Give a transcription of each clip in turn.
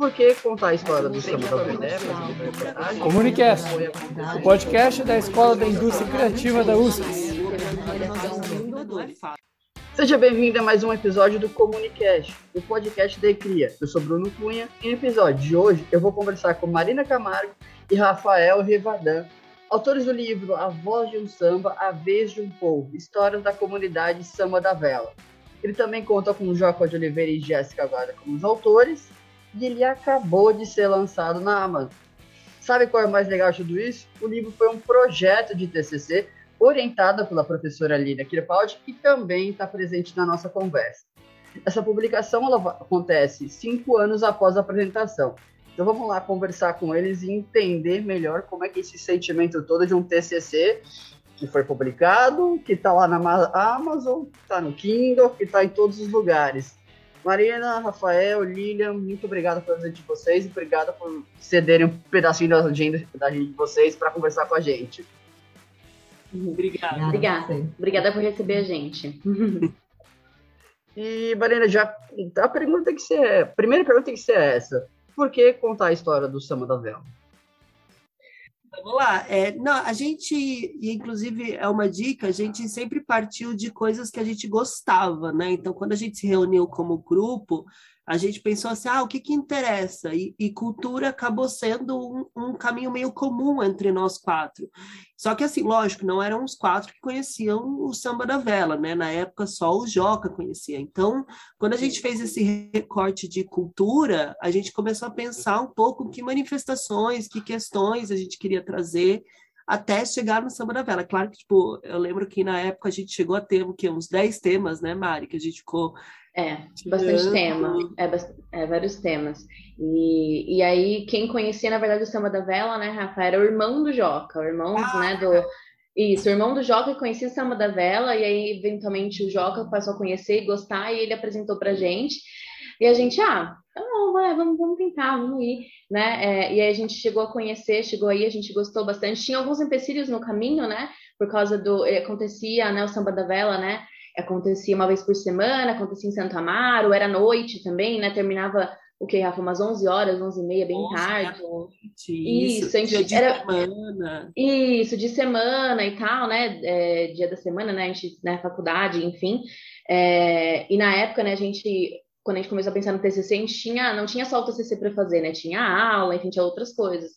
Por que contar a história do samba da Vené? Comunicast, o podcast da Escola da Indústria Criativa da USP. Seja bem-vindo a mais um episódio do Comunicast, o podcast da ECRIA. Eu sou Bruno Cunha e no episódio de hoje eu vou conversar com Marina Camargo e Rafael Rivadan, autores do livro A Voz de um Samba, A Vez de um Povo, Histórias da Comunidade Samba da Vela. Ele também conta com Joca de Oliveira e Jéssica Guarda como os autores e ele acabou de ser lançado na Amazon. Sabe qual é o mais legal de tudo isso? O livro foi um projeto de TCC orientado pela professora Lina Kirpaldi, que também está presente na nossa conversa. Essa publicação acontece cinco anos após a apresentação. Então vamos lá conversar com eles e entender melhor como é que esse sentimento todo de um TCC que foi publicado, que está lá na Amazon, está no Kindle, que está em todos os lugares. Marina, Rafael, Lilian, muito obrigado pela presença de vocês e obrigado por cederem um pedacinho da agenda, da agenda de vocês para conversar com a gente. Obrigada. Obrigada. Obrigada por receber a gente. e, Marina, já a pergunta tem que ser. A primeira pergunta tem que ser essa. Por que contar a história do Samba da Vela? Vamos lá. É, não, a gente, e inclusive é uma dica, a gente sempre partiu de coisas que a gente gostava, né? Então, quando a gente se reuniu como grupo, a gente pensou assim, ah, o que que interessa? E, e cultura acabou sendo um, um, caminho meio comum entre nós quatro. Só que assim, lógico, não eram os quatro que conheciam o samba da vela, né? Na época só o Joca conhecia. Então, quando a gente fez esse recorte de cultura, a gente começou a pensar um pouco que manifestações, que questões a gente queria trazer até chegar no samba da vela. Claro que, tipo, eu lembro que na época a gente chegou a ter o quê? uns 10 temas, né, Mari? Que a gente ficou é, bastante tema, é, é, vários temas. E, e aí, quem conhecia, na verdade, o Samba da Vela, né, Rafa, era o irmão do Joca, o irmão, ah, né, do... Isso, o irmão do Joca conhecia o Samba da Vela, e aí, eventualmente, o Joca passou a conhecer e gostar, e ele apresentou pra gente. E a gente, ah, tá bom, vai, vamos, vamos tentar, vamos ir, né? É, e aí a gente chegou a conhecer, chegou aí, a gente gostou bastante. Tinha alguns empecilhos no caminho, né? Por causa do... Acontecia, né, o Samba da Vela, né? acontecia uma vez por semana, acontecia em Santo Amaro, era noite também, né? Terminava o que, Rafa? Umas 11 horas, 11 e meia, bem tarde. Isso, isso, a gente, de era... semana. Isso, de semana e tal, né? É, dia da semana, né? A gente, na né, faculdade, enfim. É, e na época, né, a gente, quando a gente começou a pensar no TCC, a gente tinha, não tinha só o TCC para fazer, né? Tinha aula, enfim, tinha outras coisas.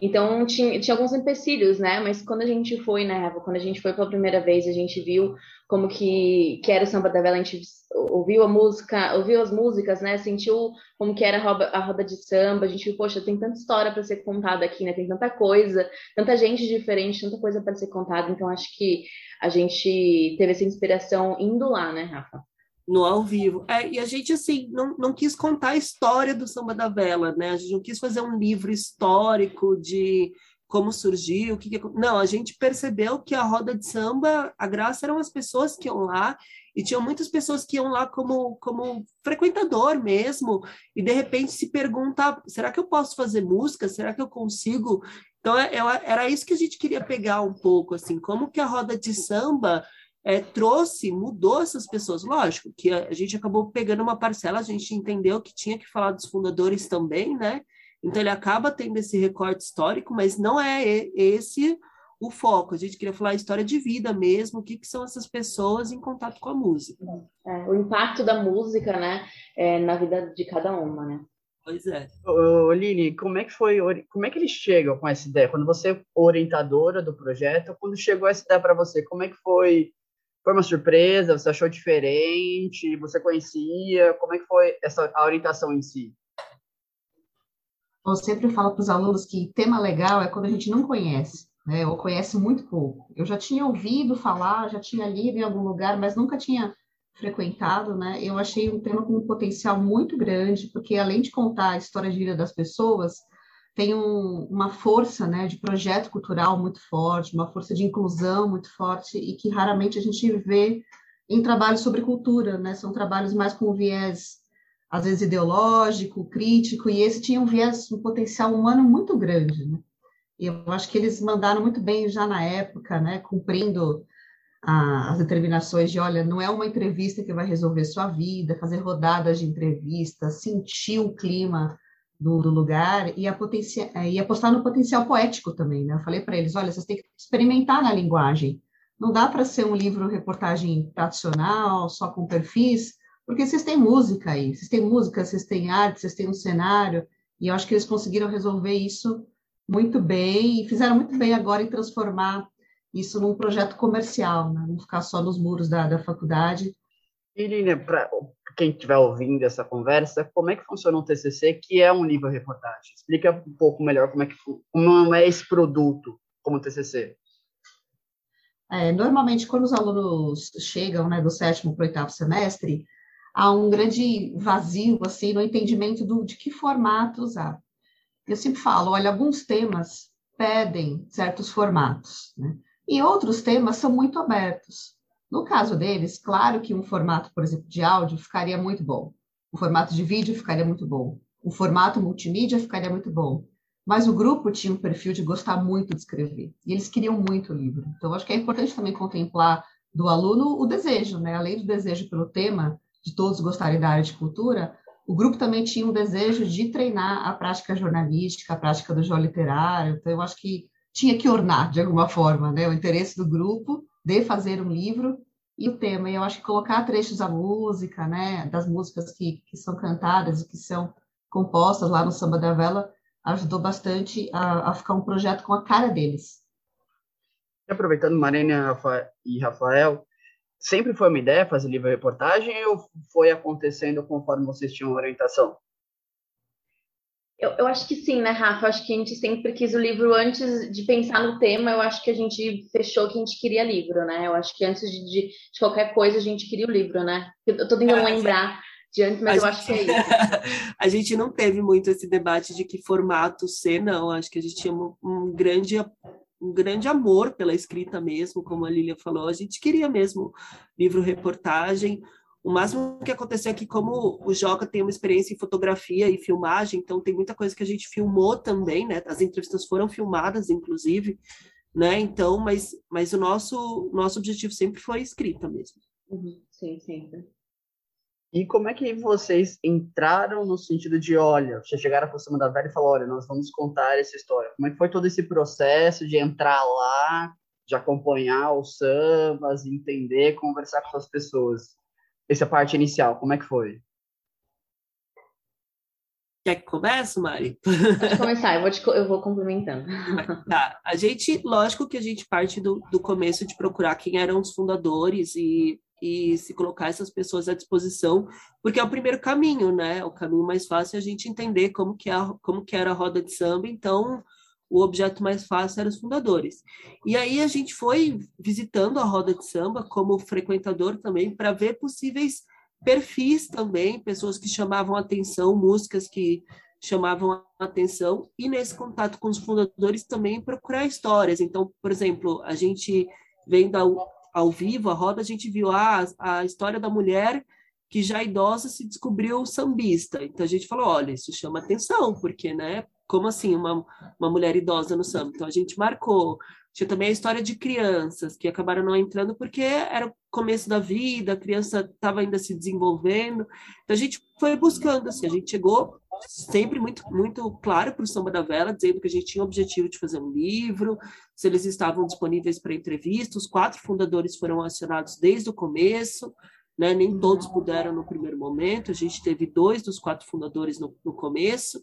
Então tinha, tinha alguns empecilhos, né? Mas quando a gente foi, né, quando a gente foi pela primeira vez, a gente viu como que, que era o samba da vela, a gente ouviu a música, ouviu as músicas, né? Sentiu como que era a roda, a roda de samba, a gente viu, poxa, tem tanta história para ser contada aqui, né? Tem tanta coisa, tanta gente diferente, tanta coisa para ser contada. Então acho que a gente teve essa inspiração indo lá, né, Rafa? No ao vivo. É, e a gente, assim, não, não quis contar a história do Samba da Vela, né? A gente não quis fazer um livro histórico de como surgiu, o que, que... Não, a gente percebeu que a roda de samba, a graça eram as pessoas que iam lá, e tinham muitas pessoas que iam lá como, como frequentador mesmo, e de repente se pergunta, será que eu posso fazer música? Será que eu consigo? Então, é, é, era isso que a gente queria pegar um pouco, assim, como que a roda de samba é, trouxe, mudou essas pessoas. Lógico que a, a, gente acabou pegando uma parcela, a gente entendeu que tinha que falar dos fundadores também, né? Então ele acaba tendo esse recorte histórico, mas não é esse o foco. A gente queria falar a história de vida mesmo, o que, que são essas pessoas em contato com a música. É, o impacto da música, né, é, na vida de cada uma, né? Pois é. Ô, Lili, como é que foi, como é que eles chegam com essa ideia? Quando você é orientadora do projeto, quando chegou essa ideia para você, como é que foi foi uma surpresa? Você achou diferente? Você conhecia? Como é que foi essa a orientação em si? Eu sempre falo para os alunos que tema legal é quando a gente não conhece, né? Ou conhece muito pouco. Eu já tinha ouvido falar, já tinha lido em algum lugar, mas nunca tinha frequentado, né? Eu achei um tema com um potencial muito grande, porque além de contar a história de vida das pessoas, tem um, uma força né, de projeto cultural muito forte, uma força de inclusão muito forte e que raramente a gente vê em trabalhos sobre cultura, né? São trabalhos mais com viés, às vezes, ideológico, crítico, e esse tinha um viés, um potencial humano muito grande, né? E eu acho que eles mandaram muito bem já na época, né? Cumprindo a, as determinações de, olha, não é uma entrevista que vai resolver sua vida, fazer rodadas de entrevistas, sentir o clima do, do lugar e, potencia, é, e apostar no potencial poético também, né? Eu falei para eles, olha, vocês têm que experimentar na linguagem. Não dá para ser um livro reportagem tradicional, só com perfis, porque vocês têm música aí, vocês têm música, vocês têm arte, vocês têm um cenário, e eu acho que eles conseguiram resolver isso muito bem e fizeram muito bem agora em transformar isso num projeto comercial, né? não ficar só nos muros da, da faculdade. E, Lina, para quem estiver ouvindo essa conversa, como é que funciona o TCC, que é um livro reportagem? Explica um pouco melhor como é, que, como é esse produto como TCC. É, normalmente, quando os alunos chegam né, do sétimo para o oitavo semestre, há um grande vazio assim no entendimento do, de que formato usar. Eu sempre falo, olha, alguns temas pedem certos formatos, né? e outros temas são muito abertos. No caso deles, claro que um formato, por exemplo, de áudio ficaria muito bom, um formato de vídeo ficaria muito bom, um formato multimídia ficaria muito bom. Mas o grupo tinha um perfil de gostar muito de escrever, e eles queriam muito o livro. Então, acho que é importante também contemplar do aluno o desejo, né? Além do desejo pelo tema, de todos gostarem da área de cultura, o grupo também tinha um desejo de treinar a prática jornalística, a prática do jogo literário. Então, eu acho que tinha que ornar, de alguma forma, né, o interesse do grupo de fazer um livro e o tema. E eu acho que colocar trechos da música, né, das músicas que, que são cantadas e que são compostas lá no Samba da Vela, ajudou bastante a, a ficar um projeto com a cara deles. Aproveitando Marina e Rafael, sempre foi uma ideia fazer livro-reportagem ou foi acontecendo conforme vocês tinham orientação? Eu, eu, acho que sim, né, Rafa? Eu acho que a gente sempre quis o livro antes de pensar no tema. Eu acho que a gente fechou que a gente queria livro, né? Eu acho que antes de, de, de qualquer coisa a gente queria o livro, né? Eu tô tentando é, lembrar de antes, mas eu gente, acho que é isso. a gente não teve muito esse debate de que formato ser, não. Acho que a gente tinha um, um grande um grande amor pela escrita mesmo, como a Lília falou. A gente queria mesmo livro-reportagem. O máximo que aconteceu é que, como o Joca tem uma experiência em fotografia e filmagem, então tem muita coisa que a gente filmou também, né? As entrevistas foram filmadas, inclusive, né? Então, mas, mas o nosso, nosso objetivo sempre foi escrita mesmo. Uhum. Sim, sempre. E como é que vocês entraram no sentido de, olha, vocês chegaram para cima da velha e falaram, olha, nós vamos contar essa história. Como é que foi todo esse processo de entrar lá, de acompanhar os sambas, entender, conversar com as pessoas? Essa parte inicial, como é que foi? Quer que comece, Mari? Pode começar, eu vou, te, eu vou complementando. Tá, a gente, lógico que a gente parte do, do começo de procurar quem eram os fundadores e e se colocar essas pessoas à disposição, porque é o primeiro caminho, né? O caminho mais fácil é a gente entender como que, é a, como que era a roda de samba, então o objeto mais fácil eram os fundadores. E aí a gente foi visitando a roda de samba como frequentador também para ver possíveis perfis também, pessoas que chamavam atenção, músicas que chamavam atenção e nesse contato com os fundadores também procurar histórias. Então, por exemplo, a gente vendo ao vivo, a roda, a gente viu ah, a história da mulher que já idosa se descobriu sambista. Então a gente falou, olha, isso chama atenção, porque, né? Como assim uma, uma mulher idosa no samba? Então a gente marcou. Tinha também a história de crianças que acabaram não entrando porque era o começo da vida, a criança estava ainda se desenvolvendo. Então a gente foi buscando, assim, a gente chegou sempre muito, muito claro para o Samba da Vela, dizendo que a gente tinha o objetivo de fazer um livro, se eles estavam disponíveis para entrevista. Os quatro fundadores foram acionados desde o começo, né? nem todos puderam no primeiro momento, a gente teve dois dos quatro fundadores no, no começo,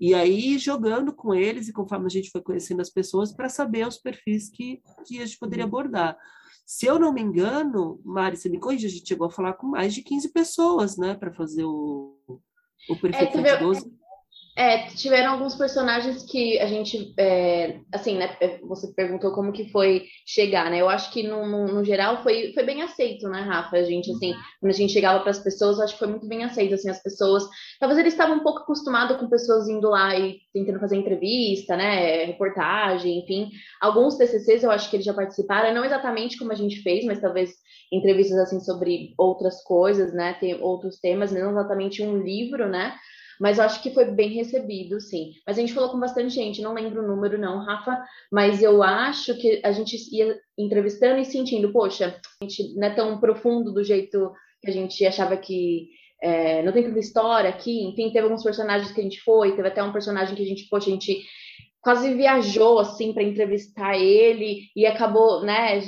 e aí jogando com eles, e conforme a gente foi conhecendo as pessoas, para saber os perfis que, que a gente poderia abordar. Se eu não me engano, Mari, você me corrige, a gente chegou a falar com mais de 15 pessoas, né, para fazer o, o perfil é, 12. É, tiveram alguns personagens que a gente, é, assim, né, é, você perguntou como que foi chegar, né, eu acho que no, no, no, geral foi, foi bem aceito, né, Rafa, a gente, assim, quando a gente chegava para as pessoas, acho que foi muito bem aceito, assim, as pessoas, talvez eles estavam um pouco acostumados com pessoas indo lá e tentando fazer entrevista, né, reportagem, enfim, alguns TCCs eu acho que eles já participaram, não exatamente como a gente fez, mas talvez entrevistas, assim, sobre outras coisas, né, tem outros temas, não exatamente um livro, né, mas eu acho que foi bem recebido, sim. Mas a gente falou com bastante gente, não lembro o número, não, Rafa, mas eu acho que a gente ia entrevistando e sentindo, poxa, a gente não é tão profundo do jeito que a gente achava que é, no Tempo da História aqui, enfim, teve alguns personagens que a gente foi, teve até um personagem que a gente, poxa, a gente quase viajou, assim, para entrevistar ele, e acabou, né,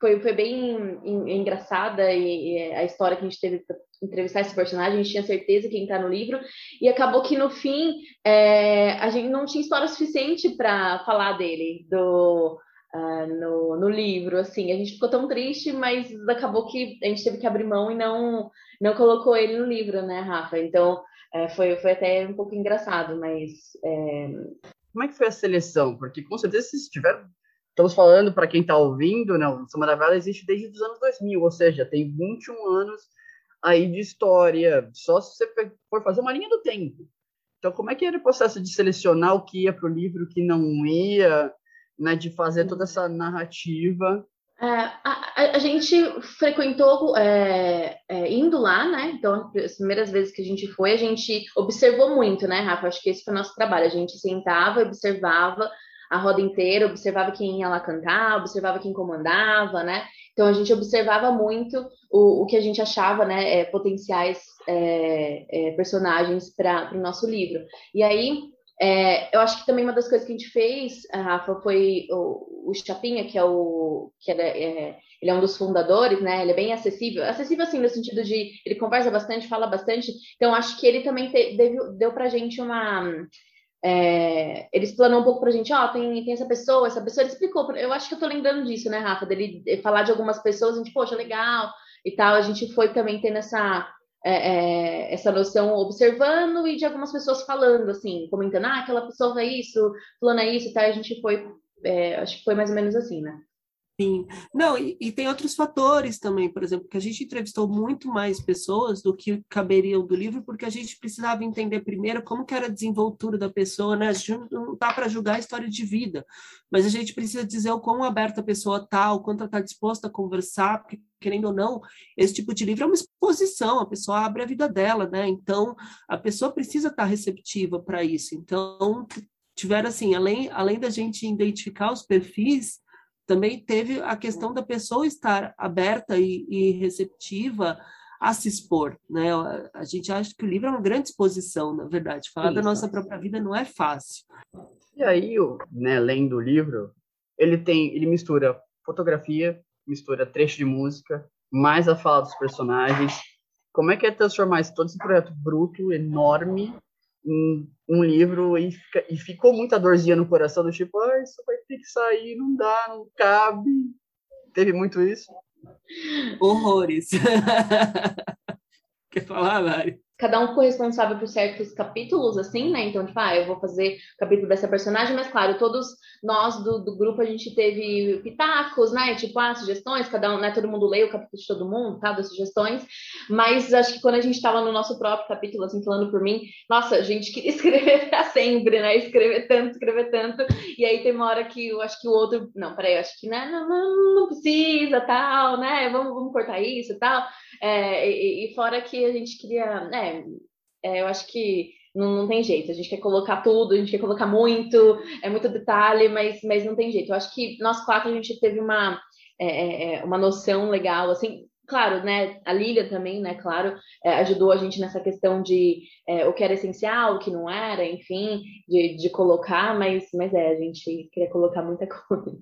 foi, foi bem engraçada e, e a história que a gente teve para entrevistar esse personagem, a gente tinha certeza que ia entrar no livro, e acabou que no fim é, a gente não tinha história suficiente para falar dele, do, uh, no, no livro, assim, a gente ficou tão triste, mas acabou que a gente teve que abrir mão e não, não colocou ele no livro, né, Rafa? Então é, foi, foi até um pouco engraçado, mas. É... Como é que foi a seleção? Porque com certeza vocês tiveram. Estamos falando, para quem está ouvindo, né, o Samba da Vela existe desde os anos 2000, ou seja, tem 21 anos aí de história, só se você for fazer uma linha do tempo. Então, como é que era o processo de selecionar o que ia para o livro, o que não ia, né, de fazer toda essa narrativa? É, a, a, gente frequentou é, é, indo lá, né? Então, as primeiras vezes que a gente foi, a gente observou muito, né, Rafa? Acho que esse foi o nosso trabalho. A gente sentava, observava a roda inteira, observava quem ia lá cantar, observava quem comandava, né? Então a gente observava muito o, o que a gente achava, né, é, potenciais é, é, personagens para o nosso livro. E aí é, eu acho que também uma das coisas que a gente fez, Rafa, foi o, o Chapinha, que é o que é, ele é um dos fundadores, né? Ele é bem acessível, acessível assim no sentido de ele conversa bastante, fala bastante. Então acho que ele também te, deu, deu para gente uma é, ele explanou um pouco pra gente, ó, oh, tem, tem essa pessoa, essa pessoa, ele explicou, eu acho que eu tô lembrando disso, né, Rafa, dele falar de algumas pessoas, a gente, poxa, legal, e tal, a gente foi também tendo essa, é, é, essa noção observando e de algumas pessoas falando, assim, comentando, ah, aquela pessoa é isso, fulano é isso e tal, a gente foi, é, acho que foi mais ou menos assim, né. Sim. Não, e, e, tem outros fatores também, por exemplo, que a gente entrevistou muito mais pessoas do que caberiam do livro, porque a gente precisava entender primeiro como que era a desenvoltura da pessoa, né? A gente não está para julgar a história de vida, mas a gente precisa dizer o quão aberta a pessoa está, o quanto ela está disposta a conversar, porque, querendo ou não, esse tipo de livro é uma exposição, a pessoa abre a vida dela, né? Então, a pessoa precisa estar tá receptiva para isso. Então, tiveram assim, além, além da gente identificar os perfis, também teve a questão da pessoa estar aberta e, e receptiva a se expor, né? A gente acha que o livro é uma grande exposição, na verdade. Falar da nossa própria vida não é fácil. E aí, né, lendo o livro, ele tem, ele mistura fotografia, mistura trecho de música, mais a fala dos personagens. Como é que é transformar todo esse projeto bruto, enorme, um, um livro e, fica, e ficou muita dorzinha no coração do tipo, ah, isso vai ter que sair, não dá, não cabe. Teve muito isso? Horrores. Quer falar, Mari? Cada um ficou responsável por certos capítulos, assim, né? Então, tipo, ah, eu vou fazer o capítulo dessa personagem, mas claro, todos nós do, do grupo a gente teve pitacos, né? Tipo, ah, sugestões, cada um, né? Todo mundo lê o capítulo de todo mundo, tá? Das sugestões, mas acho que quando a gente estava no nosso próprio capítulo, assim, falando por mim, nossa, a gente queria escrever pra sempre, né? Escrever tanto, escrever tanto, e aí tem uma hora que eu acho que o outro, não, peraí, eu acho que né, não, não, não precisa, tal, né? Vamos, vamos cortar isso, tal. É, e, fora que a gente queria, né, é, eu acho que não, não, tem jeito, a gente quer colocar tudo, a gente quer colocar muito, é muito detalhe, mas, mas não tem jeito. Eu acho que nós quatro a gente teve uma, é, é, é uma noção legal, assim, claro, né, a Lilia também, né, claro, é, ajudou a gente nessa questão de o que era essencial, o que não era, enfim, de, de colocar, mas, mas é, a gente queria colocar muita coisa.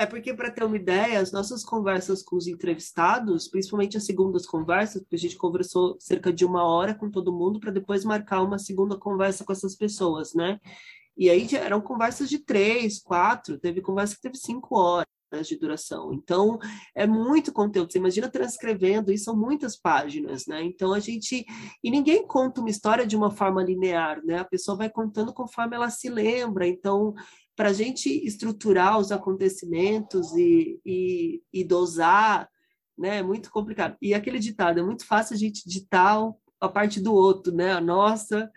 É porque, para ter uma ideia, as nossas conversas com os entrevistados, principalmente as segundas conversas, porque a gente conversou cerca de uma hora com todo mundo para depois marcar uma segunda conversa com essas pessoas, né? E aí eram conversas de três, quatro, teve conversa que teve cinco horas de duração. Então, é muito conteúdo. Você imagina transcrevendo, e são muitas páginas, né? Então, a gente. E ninguém conta uma história de uma forma linear, né? A pessoa vai contando conforme ela se lembra. Então, para a gente estruturar os acontecimentos e, e, e, dosar, né, é muito complicado. E aquele ditado, é muito fácil a gente ditar a parte do outro, né? A nossa,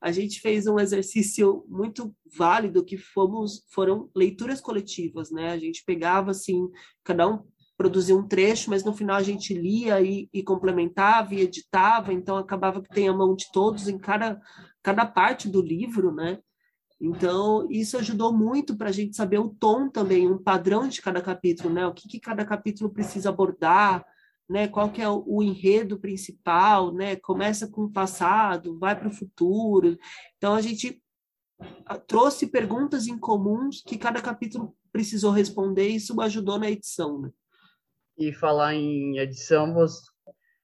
a gente fez um exercício muito válido que fomos, foram leituras coletivas, né? A gente pegava assim, cada um produzia um trecho, mas no final a gente lia e, e complementava e editava, então acabava que tem a mão de todos em cada, cada parte do livro, né? Então, isso ajudou muito para a gente saber o tom também, um padrão de cada capítulo, né? O que, que cada capítulo precisa abordar, né? Qual que é o, o enredo principal, né? Começa com o passado, vai para o futuro. Então a gente trouxe perguntas em comuns que cada capítulo precisou responder e isso ajudou na edição. Né? E falar em edição.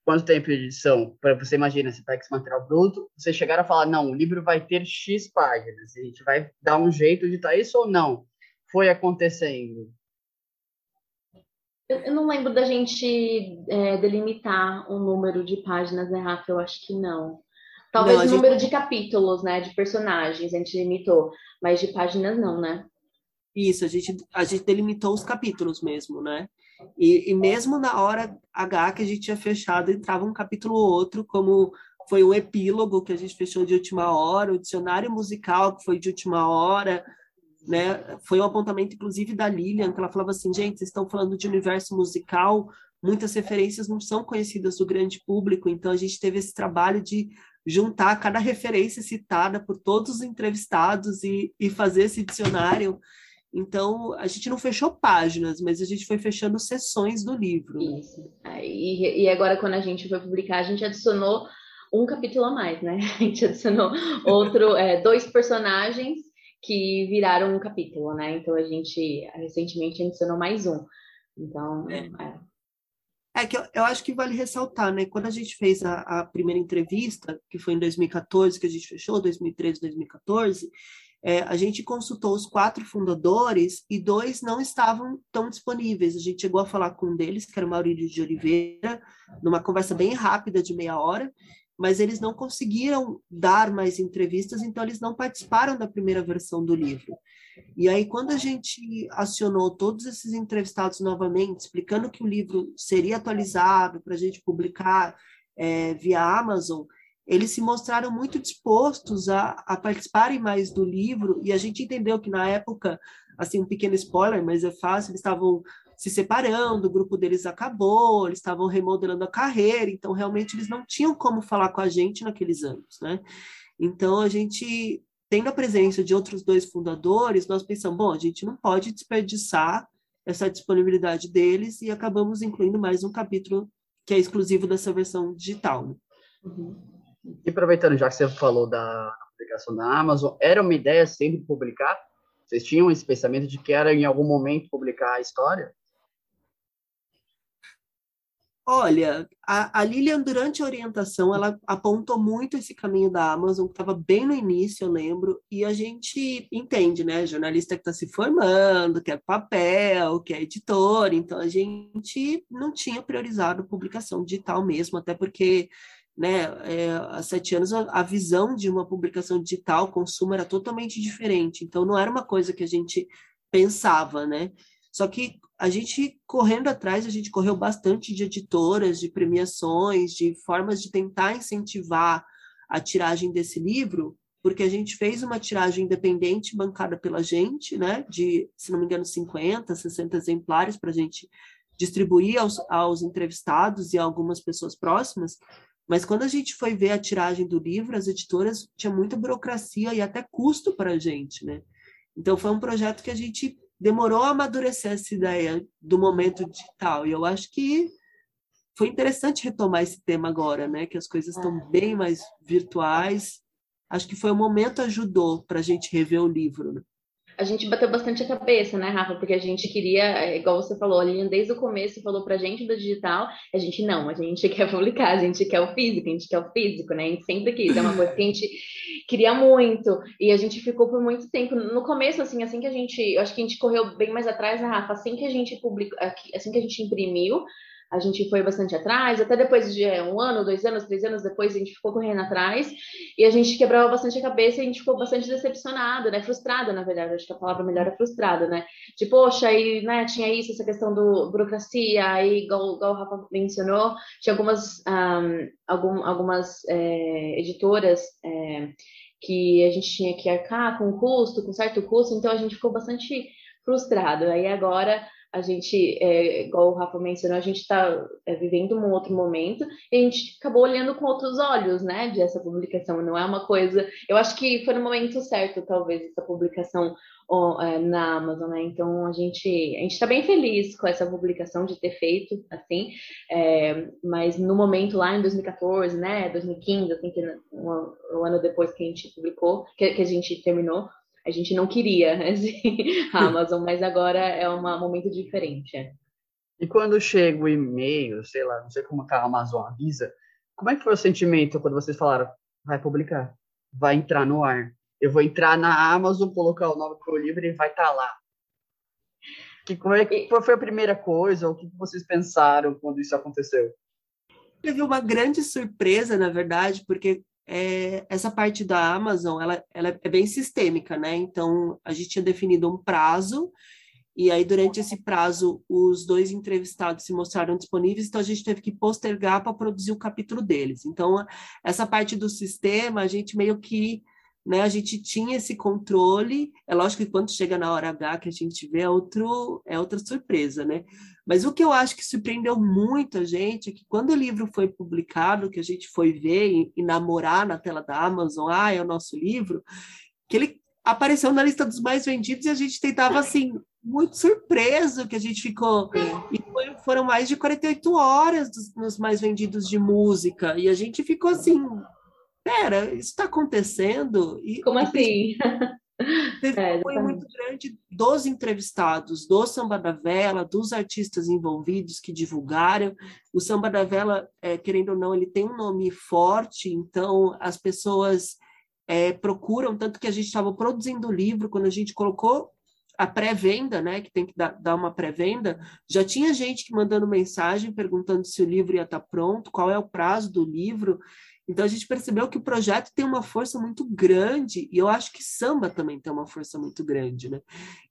Quanto tempo de edição? Para você imagina, você pega esse material bruto, você chegar a falar, não, o livro vai ter X páginas, a gente vai dar um jeito de estar isso ou não? Foi acontecendo. Eu não lembro da gente é, delimitar um número de páginas, né, Rafa? Eu acho que não. Talvez não, o número gente... de capítulos, né? De personagens, a gente limitou, mas de páginas não, né? Isso, a gente, a gente delimitou os capítulos mesmo, né? E, e mesmo na hora H que a gente tinha fechado, entrava um capítulo ou outro, como foi um epílogo que a gente fechou de última hora, o dicionário musical que foi de última hora, né? Foi um apontamento, inclusive, da Lilian, que ela falava assim, gente, vocês estão falando de universo musical, muitas referências não são conhecidas do grande público, então a gente teve esse trabalho de juntar cada referência citada por todos os entrevistados e, e fazer esse dicionário. Então, a gente não fechou páginas, mas a gente foi fechando sessões do livro. Isso. E, e agora, quando a gente foi publicar, a gente adicionou um capítulo a mais, né? A gente adicionou outro, é, dois personagens que viraram um capítulo, né? Então a gente recentemente adicionou mais um. Então, é. é. é que eu, eu, acho que vale ressaltar, né? Quando a gente fez a, a, primeira entrevista, que foi em 2014, que a gente fechou, 2013, 2014, é, a gente consultou os quatro fundadores e dois não estavam tão disponíveis. A gente chegou a falar com um deles, que era o Maurílio de Oliveira, numa conversa bem rápida de meia hora, mas eles não conseguiram dar mais entrevistas, então eles não participaram da primeira versão do livro. E aí, quando a gente acionou todos esses entrevistados novamente, explicando que o livro seria atualizado para a gente publicar é, via Amazon, eles se mostraram muito dispostos a, a participarem mais do livro, e a gente entendeu que na época, assim, um pequeno spoiler, mas é fácil, eles estavam se separando, o grupo deles acabou, eles estavam remodelando a carreira, então realmente eles não tinham como falar com a gente naqueles anos, né? Então a gente, tendo a presença de outros dois fundadores, nós pensamos, bom, a gente não pode desperdiçar essa disponibilidade deles e acabamos incluindo mais um capítulo que é exclusivo dessa versão digital. Né? Uhum. E aproveitando, já que você falou da publicação da Amazon, era uma ideia sempre publicar? Vocês tinham esse pensamento de que era em algum momento publicar a história? Olha, a, a Lilian, durante a orientação, ela apontou muito esse caminho da Amazon, que estava bem no início, eu lembro, e a gente entende, né? Jornalista que está se formando, quer papel, quer editor, então a gente não tinha priorizado publicação digital mesmo, até porque né, é, há sete anos a, a, visão de uma publicação digital, consumo era totalmente diferente, então não era uma coisa que a gente pensava, né? Só que a gente correndo atrás, a gente correu bastante de editoras, de premiações, de formas de tentar incentivar a tiragem desse livro, porque a gente fez uma tiragem independente bancada pela gente, né, de, se não me engano, 50, 60 exemplares para a gente distribuir aos, aos entrevistados e algumas pessoas próximas, mas quando a gente foi ver a tiragem do livro, as editoras tinham muita burocracia e até custo para a gente, né? Então foi um projeto que a gente demorou a amadurecer essa ideia do momento digital. E eu acho que foi interessante retomar esse tema agora, né? Que as coisas estão é. bem mais virtuais. Acho que foi o momento ajudou para a gente rever o livro. Né? A gente bateu bastante a cabeça, né, Rafa? Porque a gente queria, é, igual você falou, a desde o começo falou pra gente do digital, a gente não, a gente quer publicar, a gente quer o físico, a gente quer o físico, né? A gente sempre quis, é uma coisa que a gente queria muito, e a gente ficou por muito tempo. No começo, assim, assim que a gente, eu acho que a gente correu bem mais atrás, né, Rafa? Assim que a gente publicou, assim que a gente imprimiu, a gente foi bastante atrás, até depois de é, um ano, dois anos, três anos depois, a gente ficou correndo atrás e a gente quebrava bastante a cabeça e a gente ficou bastante decepcionado, né? Frustrado, na verdade, acho que a palavra melhor é frustrado, né? De, poxa, aí, né, tinha isso, essa questão do burocracia, aí, igual, igual o Rafa mencionou, tinha algumas, um, algum, algumas é, editoras é, que a gente tinha que arcar com custo, com certo custo, então a gente ficou bastante frustrado. Aí agora a gente, é, igual o Rafa mencionou, a gente está é, vivendo um outro momento e a gente acabou olhando com outros olhos, né, de essa publicação. Não é uma coisa. Eu acho que foi no momento certo, talvez, essa publicação ó, é, na Amazon, né? Então a gente a gente está bem feliz com essa publicação de ter feito assim, é, mas no momento lá em 2014, né, 2015, assim, que um, um ano depois que a gente publicou, que, que a gente terminou a gente não queria assim, a Amazon, mas agora é um momento diferente. É. E quando chega o e-mail, sei lá, não sei como a Amazon avisa, como é que foi o sentimento quando vocês falaram, vai publicar, vai entrar no ar? Eu vou entrar na Amazon, colocar o nome do livro e vai estar tá lá. Que, como é que foi a primeira coisa? O que vocês pensaram quando isso aconteceu? Teve uma grande surpresa, na verdade, porque é, essa parte da Amazon, ela, ela é bem sistêmica, né? Então, a gente tinha definido um prazo, e aí, durante esse prazo, os dois entrevistados se mostraram disponíveis, então a gente teve que postergar para produzir o capítulo deles. Então, essa parte do sistema, a gente meio que né? A gente tinha esse controle. É lógico que quando chega na hora H que a gente vê é, outro, é outra surpresa, né? Mas o que eu acho que surpreendeu muito a gente é que quando o livro foi publicado, que a gente foi ver e, e namorar na tela da Amazon, ah, é o nosso livro, que ele apareceu na lista dos mais vendidos e a gente tentava assim muito surpreso que a gente ficou e foi, foram mais de 48 horas dos, nos mais vendidos de música e a gente ficou assim pera, isso está acontecendo? E, Como assim? Teve é, um apoio muito grande dos entrevistados, do Samba da Vela, dos artistas envolvidos que divulgaram. O Samba da Vela, é, querendo ou não, ele tem um nome forte, então as pessoas é, procuram, tanto que a gente estava produzindo o livro, quando a gente colocou a pré-venda, né, que tem que dar, dar uma pré-venda, já tinha gente que mandando mensagem perguntando se o livro ia estar tá pronto, qual é o prazo do livro, então a gente percebeu que o projeto tem uma força muito grande, e eu acho que samba também tem uma força muito grande, né?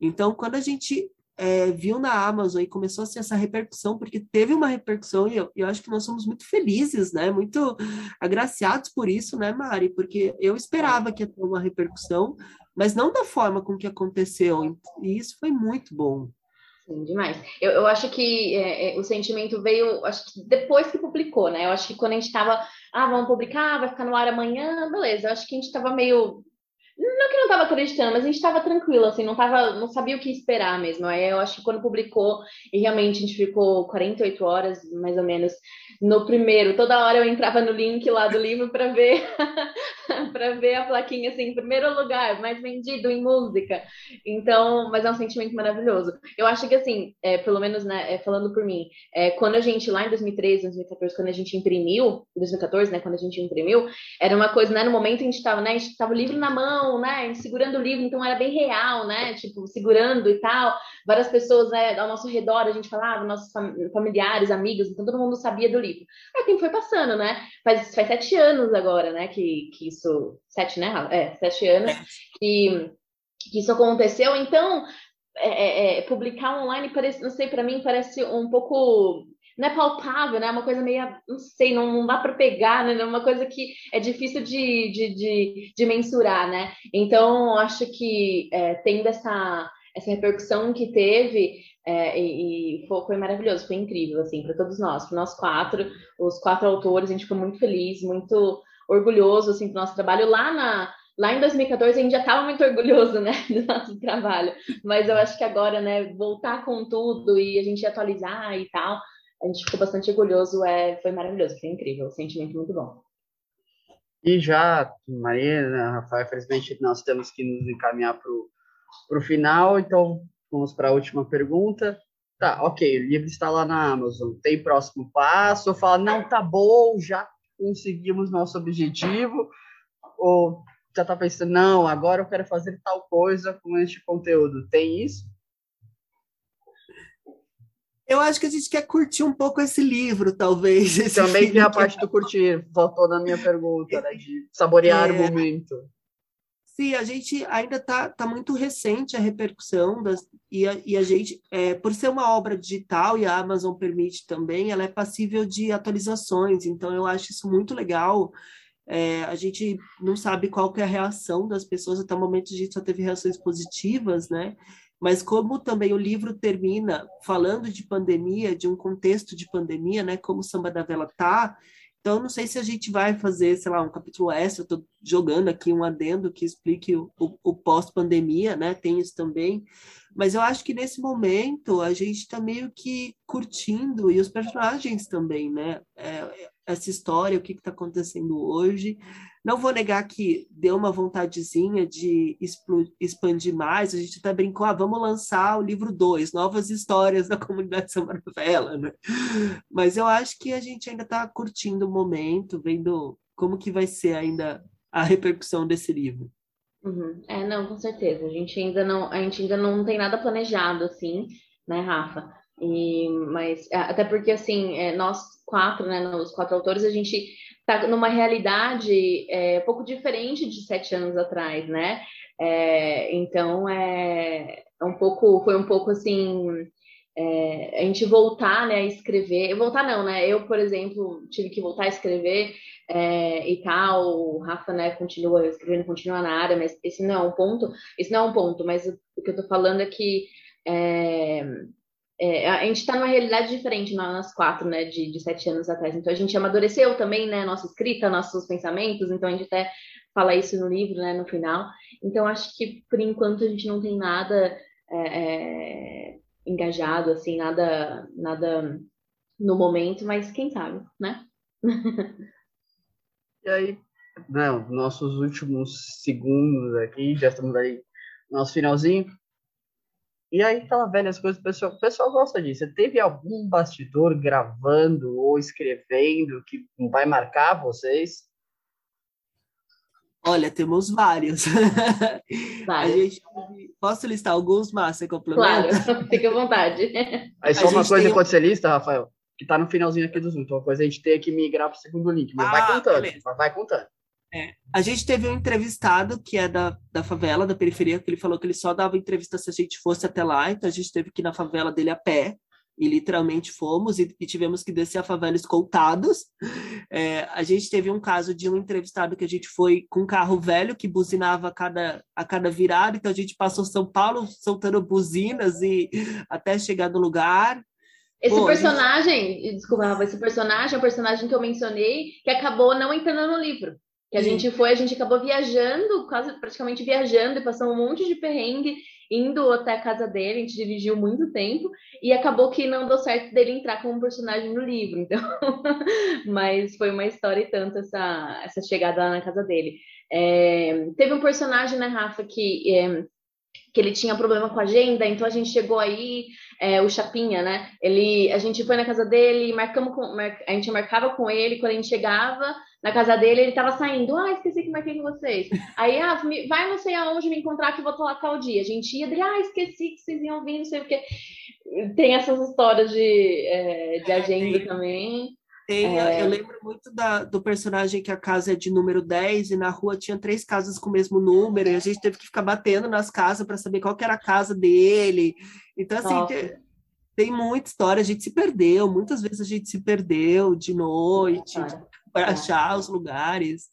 Então, quando a gente é, viu na Amazon e começou a ser essa repercussão, porque teve uma repercussão, e eu, eu acho que nós somos muito felizes, né? Muito agraciados por isso, né, Mari? Porque eu esperava que ia ter uma repercussão, mas não da forma com que aconteceu, e isso foi muito bom. Sim, demais. Eu, eu acho que é, é, o sentimento veio, acho que depois que publicou, né? Eu acho que quando a gente estava, ah, vamos publicar, vai ficar no ar amanhã, beleza. Eu acho que a gente estava meio não não estava acreditando, mas a gente estava tranquilo, assim, não tava, não sabia o que esperar mesmo. Aí eu acho que quando publicou, e realmente a gente ficou 48 horas, mais ou menos, no primeiro, toda hora eu entrava no link lá do livro para ver para ver a plaquinha assim, primeiro lugar, mais vendido em música. Então, mas é um sentimento maravilhoso. Eu acho que assim, é, pelo menos né, é, falando por mim, é, quando a gente lá em 2013, 2014, quando a gente imprimiu, 2014, né, quando a gente imprimiu, era uma coisa, né, no momento a gente estava, né, a gente tava o livro na mão, né, segurando o livro, então era bem real, né, tipo, segurando e tal. Várias pessoas, né, ao nosso redor, a gente falava, nossos familiares, amigos, então todo mundo sabia do livro. Aí o tempo foi passando, né? Faz, faz sete anos agora, né, que, que isso. Sete, né? É, sete anos que, que isso aconteceu. Então, é, é, é, publicar online parece, não sei, para mim parece um pouco não é palpável, né? É uma coisa meio, não sei, não, não dá para pegar, né? É uma coisa que é difícil de, de, de, de mensurar, né? Então, acho que é, tendo essa, essa repercussão que teve, é, e, e foi, foi, maravilhoso, foi incrível, assim, para todos nós, para nós quatro, os quatro autores, a gente ficou muito feliz, muito orgulhoso, assim, do nosso trabalho. Lá na, lá em 2014 a gente já estava muito orgulhoso, né, do nosso trabalho, mas eu acho que agora, né, voltar com tudo e a gente atualizar e tal, a gente ficou bastante orgulhoso, é, foi maravilhoso, foi incrível, um sentimento muito bom. E já, Marina, Rafael, infelizmente nós temos que nos encaminhar para o final, então vamos para a última pergunta. Tá, ok, o livro está lá na Amazon. Tem próximo passo? Fala, não, tá bom, já conseguimos nosso objetivo? Ou já está pensando, não, agora eu quero fazer tal coisa com este conteúdo? Tem isso? Eu acho que a gente quer curtir um pouco esse livro, talvez. Esse Também tem a parte do curtir, voltou na minha pergunta, né, de saborear é... o momento. Sim, a gente ainda está tá muito recente a repercussão das, e, a, e a gente, é, por ser uma obra digital e a Amazon permite também, ela é passível de atualizações. Então, eu acho isso muito legal. É, a gente não sabe qual que é a reação das pessoas até o momento a gente só teve reações positivas, né? Mas como também o livro termina falando de pandemia, de um contexto de pandemia, né, como o Samba da Vela tá, então não sei se a gente vai fazer, sei lá, um capítulo extra, estou jogando aqui um adendo que explique o, o, o pós-pandemia, né, tem isso também, mas eu acho que nesse momento a gente está meio que curtindo, e os personagens também, né, é, essa história, o que está acontecendo hoje, não vou negar que deu uma vontadezinha de expandir mais. A gente até brincou, ah, vamos lançar o livro 2, novas histórias da comunidade Samba Novela, né? Mas eu acho que a gente ainda está curtindo o momento, vendo como que vai ser ainda a repercussão desse livro. Uhum. É, não, com certeza. A gente ainda não, a gente ainda não tem nada planejado assim, né, Rafa? E, mas até porque assim, é, nós quatro, né, os quatro autores, a gente está numa realidade é, um pouco diferente de sete anos atrás, né? É, então é, é, um pouco, foi um pouco assim, é, a gente voltar, né, a escrever, voltar não, né? Eu, por exemplo, tive que voltar a escrever é, e tal. O Rafa, né, continua escrevendo, continua na área, mas esse não é um ponto. Esse não é um ponto, mas o que eu tô falando é que é, a gente está numa realidade diferente nós quatro, né, de, de, sete anos atrás. Então a gente amadureceu também, né, nossa escrita, nossos pensamentos. Então a gente até fala isso no livro, né, no final. Então acho que por enquanto a gente não tem nada é, é, engajado, assim, nada, nada no momento, mas quem sabe, né? e aí, não, nossos últimos segundos aqui, já estamos aí no nosso finalzinho. E aí, aquela velhas coisas, o pessoal, o pessoal gosta disso. Você teve algum bastidor gravando ou escrevendo que vai marcar vocês? Olha, temos vários. vários. Gente, posso listar alguns, Márcia, complementa? Claro, fique à vontade. Aí só a uma coisa enquanto você lista, Rafael, que tá no finalzinho aqui do Zoom. Então, uma coisa a gente tem que migrar para o segundo link, mas ah, vai contando, mas vai contando. É. A gente teve um entrevistado que é da, da favela, da periferia, que ele falou que ele só dava entrevista se a gente fosse até lá, então a gente teve que ir na favela dele a pé, e literalmente fomos, e, e tivemos que descer a favela escoltados. É, a gente teve um caso de um entrevistado que a gente foi com um carro velho que buzinava a cada, a cada virada, então a gente passou São Paulo soltando buzinas e até chegar no lugar. Esse Pô, personagem, gente... desculpa, esse personagem é um personagem que eu mencionei que acabou não entrando no livro. Que a Sim. gente foi, a gente acabou viajando, quase praticamente viajando e passando um monte de perrengue indo até a casa dele, a gente dirigiu muito tempo e acabou que não deu certo dele entrar como personagem no livro, então, mas foi uma história e tanto essa, essa chegada lá na casa dele. É, teve um personagem, né, Rafa, que é, que ele tinha problema com a agenda, então a gente chegou aí, é, o Chapinha, né? Ele, a gente foi na casa dele, marcamos com, mar, a gente marcava com ele, quando a gente chegava na casa dele, ele tava saindo, ah, esqueci que marquei com vocês. Aí, ah, vai não sei aonde me encontrar que eu vou estar lá tal dia. A gente ia, dele, ah, esqueci que vocês iam vir, não sei o quê. Tem essas histórias de, é, de agenda também. Tem, é... Eu lembro muito da, do personagem que a casa é de número 10 e na rua tinha três casas com o mesmo número e a gente teve que ficar batendo nas casas para saber qual era a casa dele. Então, assim, tem, tem, muita história. A gente se perdeu, muitas vezes a gente se perdeu de noite para é. achar os lugares,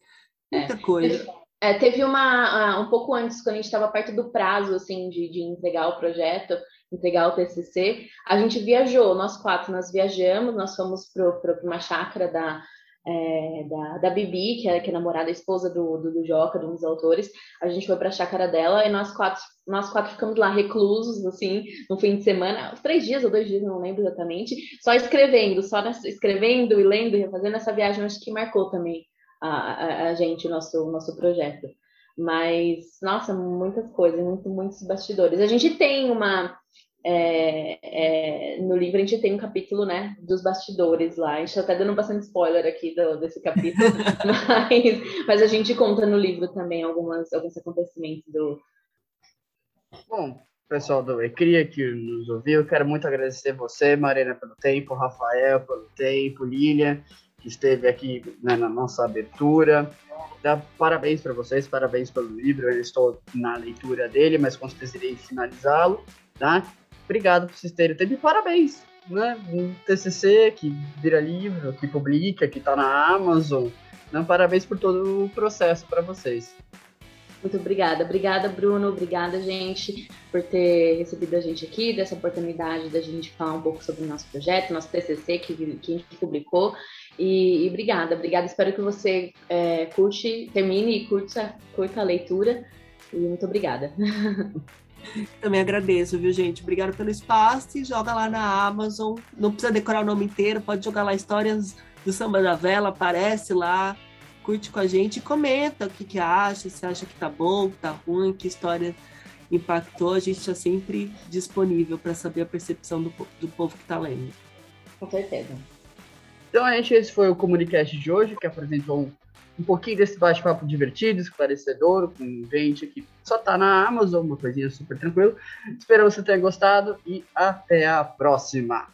muita é. coisa. É, teve uma, um pouco antes, quando a gente estava perto do prazo, assim, de, de entregar o projeto, entregar o TCC, a gente viajou, nós quatro, nós viajamos, nós fomos para uma chácara da, é, da, da Bibi, que é, que é namorada, esposa do, do, do Joca, de um dos autores, a gente foi para a chácara dela e nós quatro, nós quatro ficamos lá reclusos, assim, no fim de semana, três dias ou dois dias, não lembro exatamente, só escrevendo, só nessa, escrevendo e lendo e fazendo essa viagem, acho que marcou também a, a, a gente, o nosso, nosso projeto. Mas, nossa, muitas coisas, muito, muitos bastidores. A gente tem uma é, é, no livro a gente tem um capítulo, né, dos bastidores lá. A gente está até dando bastante spoiler aqui do, desse capítulo, mas, mas, a gente conta no livro também algumas, alguns acontecimentos do. Bom, pessoal do Ecria que nos ouviu, quero muito agradecer você, Marina, pelo tempo, Rafael, pelo tempo, Lilian, que esteve aqui né, na nossa abertura. Dá parabéns para vocês, parabéns pelo livro. Eu estou na leitura dele, mas com certeza irei finalizá-lo. Tá? Obrigado por vocês terem tempo e parabéns, né? Um TCC que vira livro, que publica, que está na Amazon. Né? Parabéns por todo o processo para vocês. Muito obrigada. Obrigada, Bruno. Obrigada, gente, por ter recebido a gente aqui, dessa oportunidade da gente falar um pouco sobre o nosso projeto, nosso TCC que, que a gente publicou. E, e obrigada, obrigada. Espero que você é, curte, termine e curta, curta a leitura. E muito obrigada. Também agradeço, viu, gente? Obrigada pelo espaço e joga lá na Amazon. Não precisa decorar o nome inteiro, pode jogar lá histórias do Samba da Vela, aparece lá, curte com a gente e comenta o que, que acha, se acha que tá bom, que tá ruim, que história impactou. A gente está sempre disponível para saber a percepção do, do povo que está lendo. Com certeza. Então, gente, esse foi o Comunicast de hoje, que apresentou um, um pouquinho desse bate-papo divertido, esclarecedor, com gente que só tá na Amazon, uma coisinha super tranquila. Espero você ter gostado e até a próxima!